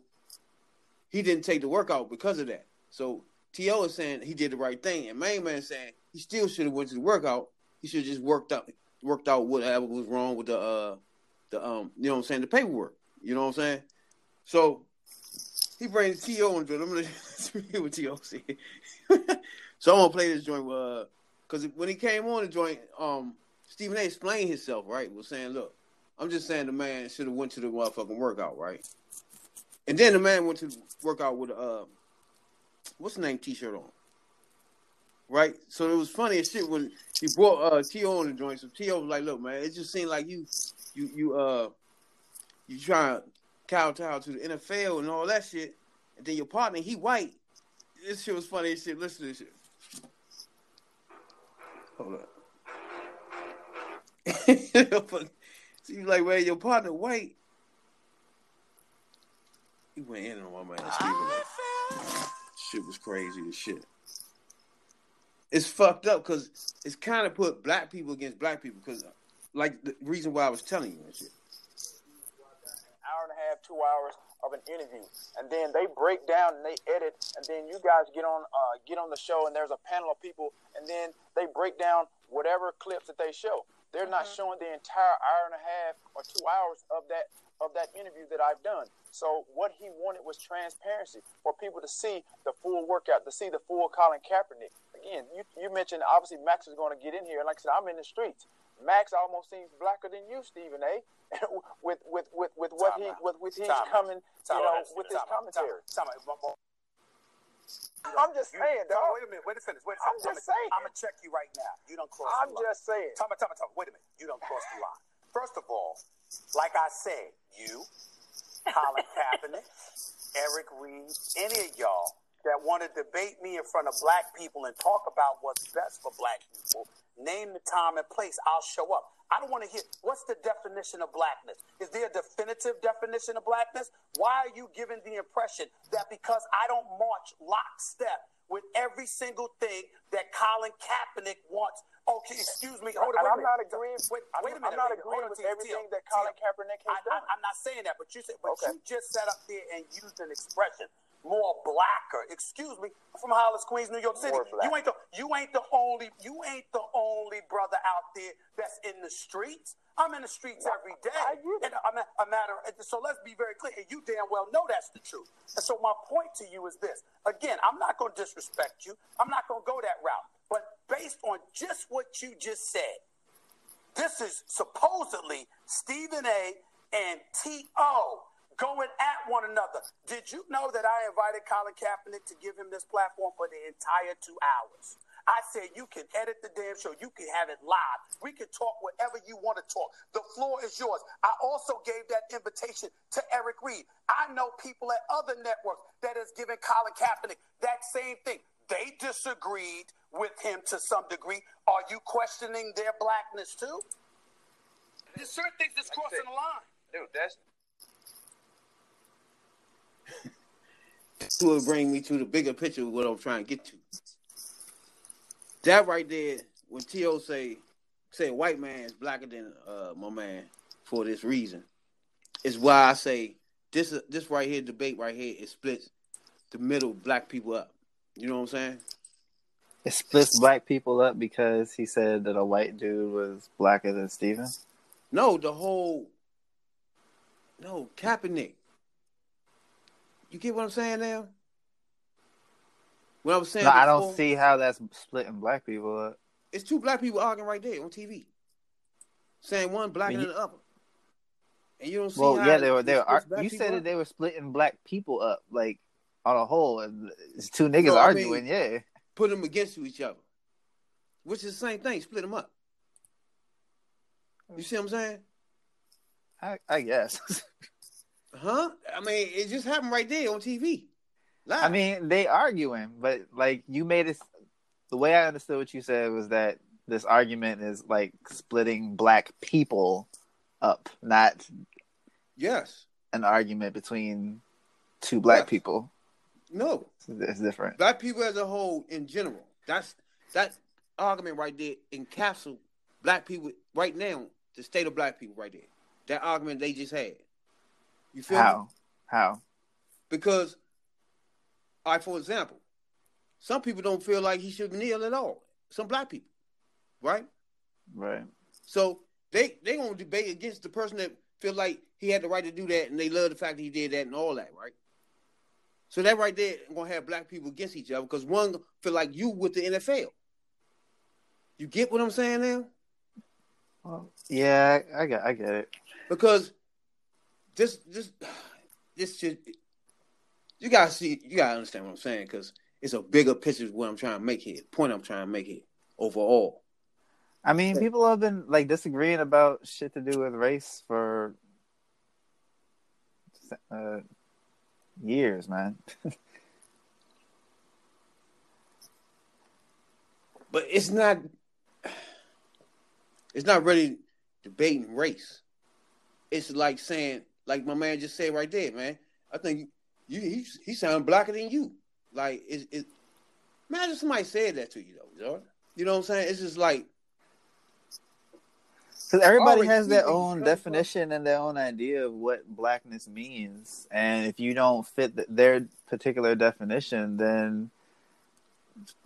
he didn't take the workout because of that. So T.O. is saying he did the right thing, and Main Man saying he still should have went to the workout. He should have just worked out worked out whatever was wrong with the uh the um you know what I'm saying the paperwork. You know what I'm saying? So he brings T.O. into it. I'm gonna [laughs] speak what T.O. said. [laughs] so I'm gonna play this joint uh because when he came on the joint, um Stephen A. explained himself right. Was saying, look, I'm just saying the man should have went to the motherfucking workout, right? And then the man went to work out with a uh, what's the name T-shirt on, right? So it was funny as shit when he brought uh T.O. on the joint. So T.O. was like, "Look, man, it just seemed like you, you, you, uh, you trying to kowtow to the NFL and all that shit, and then your partner he white. This shit was funny as shit. Listen to this shit. Hold up. [laughs] See, like, man, your partner white." He went in on my man Stephen. Shit was crazy as shit. It's fucked up because it's kind of put black people against black people because, like, the reason why I was telling you and shit. hour and a half, two hours of an interview, and then they break down and they edit, and then you guys get on uh, get on the show, and there's a panel of people, and then they break down whatever clips that they show. They're not Mm-hmm. showing the entire hour and a half or two hours of that of that interview that I've done. So what he wanted was transparency for people to see the full workout, to see the full Colin Kaepernick. again, you, you mentioned obviously Max is going to get in here. Like I said, I'm in the streets. Max almost seems blacker than you, Stephen A. [laughs] with with with with what he with with he's coming, you know, with his commentary. I'm just saying, dog. Wait a minute. Wait a minute. Wait a I'm just saying. I'm gonna check you right now. You don't cross. The line. I'm the line. just saying. Tell me, tell me, tell. Wait a minute. You don't cross the line. First of all, like I said, you, Colin Kaepernick, [laughs] Eric Reid, any of y'all that want to debate me in front of black people and talk about what's best for black people, name the time and place. I'll show up. I don't want to hear what's the definition of blackness. Is there a definitive definition of blackness? Why are you giving the impression that because I don't march lockstep with every single thing that Colin Kaepernick wants? Okay, excuse me. Hold on. And wait a I'm not agreeing. Wait, wait a minute. I'm not agreeing with everything that Colin. Kaepernick has done. I, am not saying that, but you said, but you just sat up there and used an expression more blacker. Excuse me, from Hollis, Queens, New York City. You ain't the you ain't the only you ain't the only brother out there that's in the streets. I'm in the streets every day. I get it. And I'm a, a matter. So let's be very clear. And you damn well know that's the truth. And so my point to you is this. Again, I'm not going to disrespect you. I'm not going to go that route. But based on just what you just said, this is supposedly Stephen A. and T.O. going at one another. Did you know that I invited Colin Kaepernick to give him this platform for the entire two hours? I said you can edit the damn show. You can have it live. We can talk whatever you want to talk. The floor is yours. I also gave that invitation to Eric Reid. I know people at other networks that has given Colin Kaepernick that same thing. They disagreed with him to some degree. Are you questioning their blackness too? There's certain things that's crossing the line. Dude, that's This will bring me to the bigger picture of what I'm trying to get to. That right there, when T.O. say say white man is blacker than uh, my man for this reason, is why I say this this right here debate right here it splits the middle black people up. You know what I'm saying? It splits black people up because he said that a white dude was blacker than Stephen. No, the whole no Kaepernick. You get what I'm saying now? What I'm saying. No, I don't see how that's splitting black people up. It's two black people arguing right there on TV, saying one blacker But you- than the other. And you don't see. Well, yeah, they were. They were. black You said that up? they were splitting black people up, like on a whole. And it's two niggas No, I mean- arguing. yeah, put them against each other, which is the same thing. Split them up. You see what I'm saying? I, I guess. [laughs] Huh? I mean, it just happened right there on TV. Live. I mean, they arguing, but like you made it. The way I understood what you said was that this argument is like splitting black people up, not yes. an argument between two black Yes. people. No. It's different. Black people as a whole in general. That's that argument right there encapsulates black people right now, the state of black people right there. That argument they just had. You feel me? How? How? Because, all right, for example, some people don't feel like he should kneel at all. Some black people, right? Right. So they they gonna debate against the person that feel like he had the right to do that, and they love the fact that he did that and all that, right? So that right there gonna have black people against each other because one feel like you with the NFL. You get what I'm saying now? Well, yeah, I, I get. I get it. Because [sighs] this this this should you gotta see you gotta understand what I'm saying because it's a bigger picture of what I'm trying to make here. Point I'm trying to make here overall. I mean, people have been like disagreeing about shit to do with race for uh, years, man. [laughs] But it's not it's not really debating race. It's like saying, like my man just said right there, man. I think you he he sound blacker than you. Like it, it imagine somebody said that to you though. You know what I'm saying? It's just like Because everybody Already has their own definition and their own idea of what blackness means, and if you don't fit th- their particular definition, then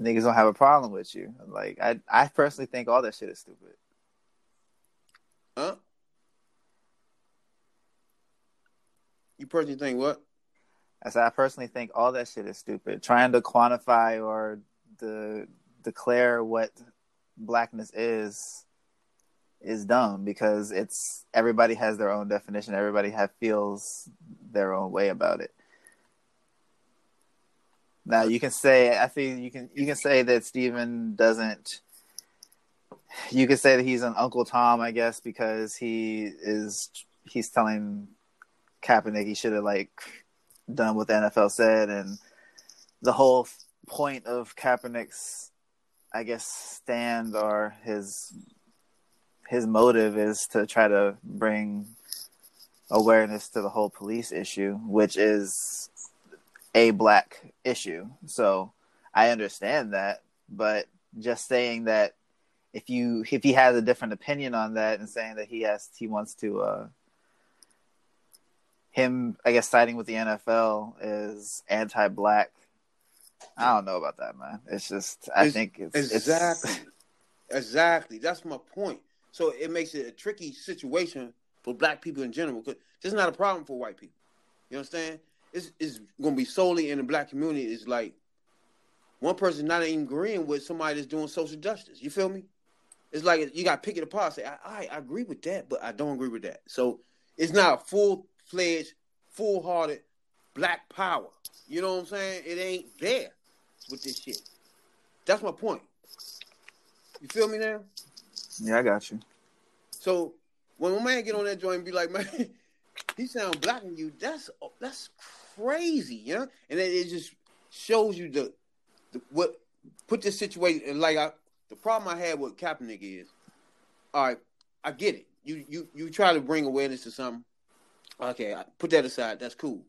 niggas don't have a problem with you. Like I, I personally think all that shit is stupid. huh? You personally think what? I said I personally think all that shit is stupid. Trying to quantify or the declare what blackness is is dumb because it's everybody has their own definition. Everybody have feels their own way about it. Now you can say I think you can you can say that Stephen doesn't you could say that he's an Uncle Tom, I guess, because he is he's telling Kaepernick he should have like done what the NFL said, and the whole point of Kaepernick's, I guess, stand or his his motive is to try to bring awareness to the whole police issue, which is a black issue. So I understand that, but just saying that if you if he has a different opinion on that and saying that he has he wants to uh him I guess siding with the NFL is anti-black. I don't know about that, man. It's just I It's- think it's exactly, It's, exactly. That's my point. So it makes it a tricky situation for black people in general because this is not a problem for white people. You understand? It's it's going to be solely in the black community. It's like one person not even agreeing with somebody that's doing social justice. You feel me? It's like you got to pick it apart. Say, I, I I agree with that, but I don't agree with that. So it's not a full fledged, full hearted black power. You know what I'm saying? It ain't there with this shit. That's my point. You feel me now? yeah, I got you. So when my man get on that joint and be like, man, [laughs] he sound black in you, that's that's crazy, you know? And then it just shows you the, the what put this situation and like I the problem I had with Kaepernick is, all right, I get it. You you you try to bring awareness to something. Okay, put that aside. That's cool.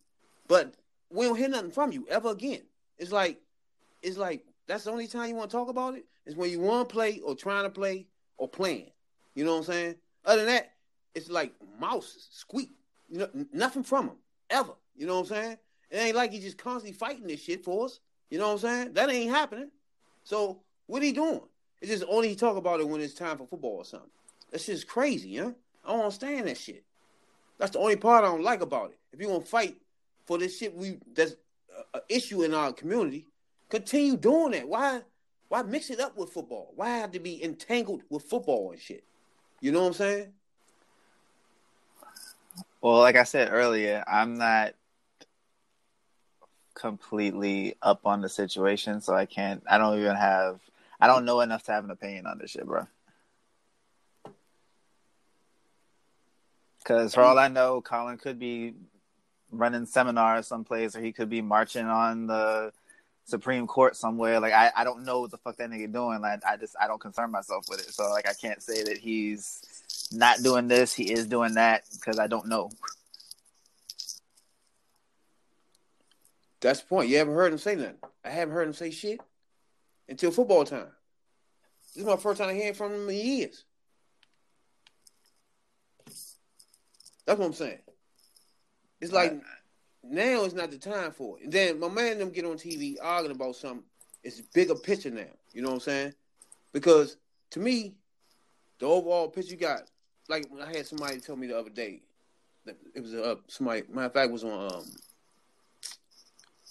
But we don't hear nothing from you ever again. It's like it's like that's the only time you want to talk about it is when you want to play or trying to play or playing. You know what I'm saying? Other than that, it's like mouse squeak. You know, nothing from him ever. You know what I'm saying? It ain't like he's just constantly fighting this shit for us. You know what I'm saying? That ain't happening. So what he doing? It's just only he talk about it when it's time for football or something. That's just crazy, huh? I don't understand that shit. That's the only part I don't like about it. If you want to fight for this shit, we that's an issue in our community. Continue doing that. Why? Why mix it up with football? Why have to be entangled with football and shit? You know what I'm saying? Well, like I said earlier, I'm not completely up on the situation, so I can't. I don't even have. I don't know enough to have an opinion on this shit, bro. Because for mm. all I know, Colin could be running seminars someplace, or he could be marching on the Supreme Court somewhere. Like I, I don't know what the fuck that nigga doing. Like I just I don't concern myself with it. So like I can't say that he's not doing this. He is doing that because I don't know. That's the point. You haven't heard him say nothing. I haven't heard him say shit until football time. This is my first time hearing from him in years. That's what I'm saying. It's like now is not the time for it. And then my man and them get on TV arguing about something. It's bigger picture now. You know what I'm saying? Because to me, the overall picture you got, like when I had somebody tell me the other day, that it was a uh, somebody. Matter of fact, it was on um,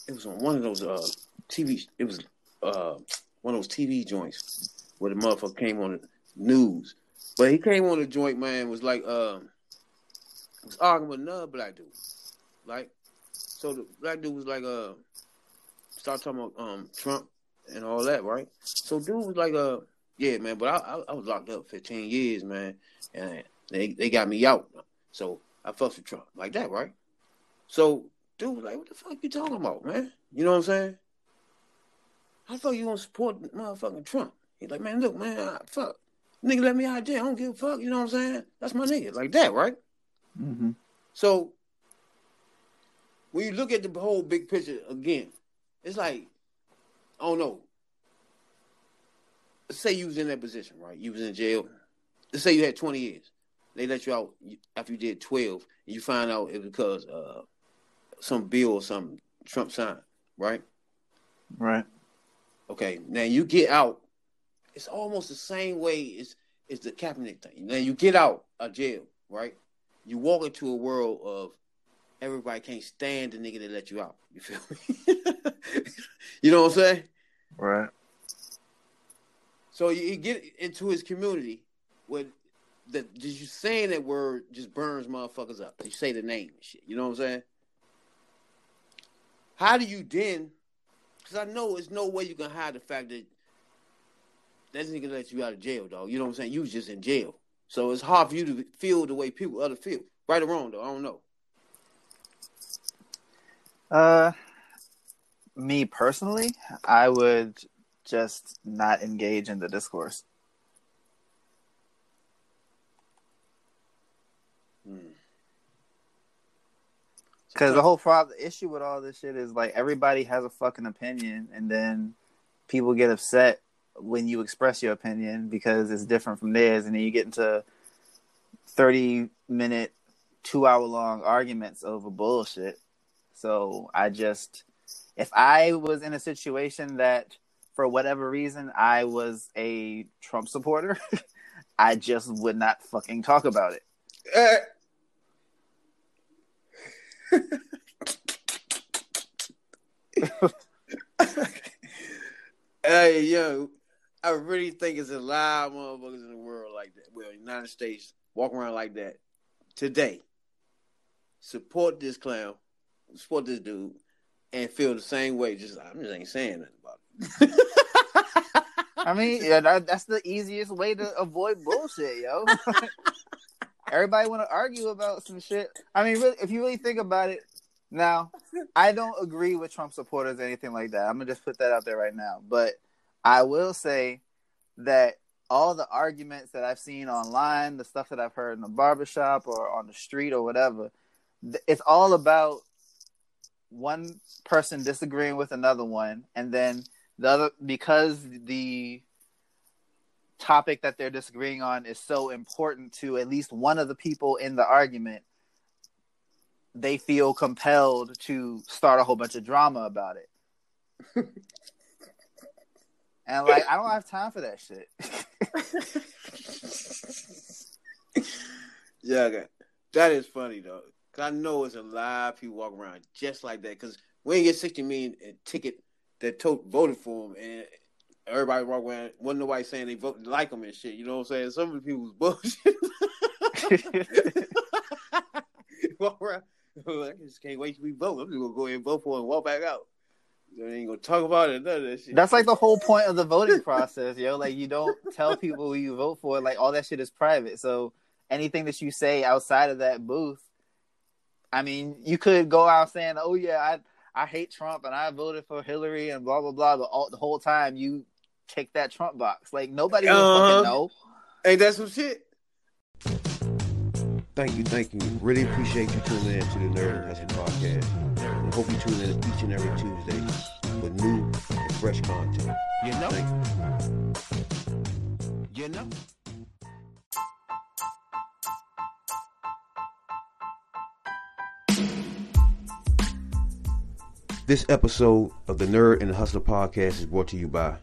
it was on one of those uh TV. It was uh one of those TV joints where the motherfucker came on the news. But he came on the joint, man, was like um was arguing with another black dude. Like so the black dude was like uh start talking about um Trump and all that, right? So dude was like uh yeah, man, but I I, I was locked up fifteen years, man, and they they got me out. So I fucked with Trump. Like that, right? So dude was like, what the fuck you talking about, man? You know what I'm saying? How the fuck you gonna support motherfucking Trump? He's like, man, look, man, I, fuck. Nigga let me out of jail. I don't give a fuck. You know what I'm saying? That's my nigga. Like that, right? Mm-hmm. So when you look at the whole big picture again, it's like, I don't know. Let's say you was in that position, right? You was in jail. Let's say you had 20 years. They let you out after you did 12, and you find out it was because uh, some bill or something Trump signed, right? Right. Okay, now you get out. It's almost the same way as, as the Kaepernick thing. Now you get out of jail, right? You walk into a world of everybody can't stand the nigga that let you out. You feel me? [laughs] you know what I'm saying? Right. So you, get into his community with that just you saying that word just burns motherfuckers up. You say the name and shit. You know what I'm saying? How do you then? Because I know there's no way you can hide the fact that that nigga let you out of jail, dog. You know what I'm saying? You was just in jail, so it's hard for you to feel the way people other feel. Right or wrong, though, I don't know. Uh, me personally, I would just not engage in the discourse. Hmm. Because the whole problem, the issue with all this shit is like everybody has a fucking opinion, and then people get upset when you express your opinion because it's different from theirs, and then you get into thirty minute, two hour long arguments over bullshit. So I just, if I was in a situation that, for whatever reason, I was a Trump supporter, [laughs] I just would not fucking talk about it. Eh. [laughs] hey, yo, I really think it's a lot of motherfuckers in the world like that. Well, United States walk around like that today. Support this clown, support this dude, and feel the same way. Just I'm just ain't saying nothing about it. [laughs] I mean, yeah, that, that's the easiest way to avoid bullshit, yo. [laughs] Everybody want to argue about some shit. I mean, really, if you really think about it, now I don't agree with Trump supporters or anything like that. I'm gonna just put that out there right now. But I will say that all the arguments that I've seen online, the stuff that I've heard in the barbershop or on the street or whatever, it's all about one person disagreeing with another one, and then the other because the topic that they're disagreeing on is so important to at least one of the people in the argument, they feel compelled to start a whole bunch of drama about it. [laughs] and like, I don't have time for that shit. [laughs] yeah, okay. that is funny though. Cause I know it's a lot of people walking around just like that. Cause we ain't get sixty million ticket that tote voted for him, and everybody walk around. Wasn't nobody saying they voted like him and shit. You know what I'm saying? Some of the people's bullshit. [laughs] [laughs] walk around. I just can't wait to be vote. I'm just gonna go ahead and vote for him and walk back out. They ain't gonna talk about it. None of that shit. That's like the whole point of the voting process, yo. Like you don't tell people who you vote for. Like all that shit is private. So anything that you say outside of that booth, I mean, you could go out saying, "Oh yeah, I I hate Trump and I voted for Hillary and blah blah blah," but all, the whole time you check that Trump box. Like nobody will fucking um, know. Ain't that some shit? Thank you, thank you. Really appreciate you tuning in to the Nerd Hustle Podcast. Hope you tune in each and every Tuesday for new and fresh content. You know? You. You know? This episode of the Nerd and the Hustler podcast is brought to you by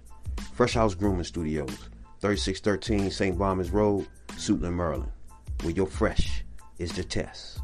Fresh House Grooming Studios, 3613 St. Barnabas Road, Suitland, Maryland, where your fresh is the test.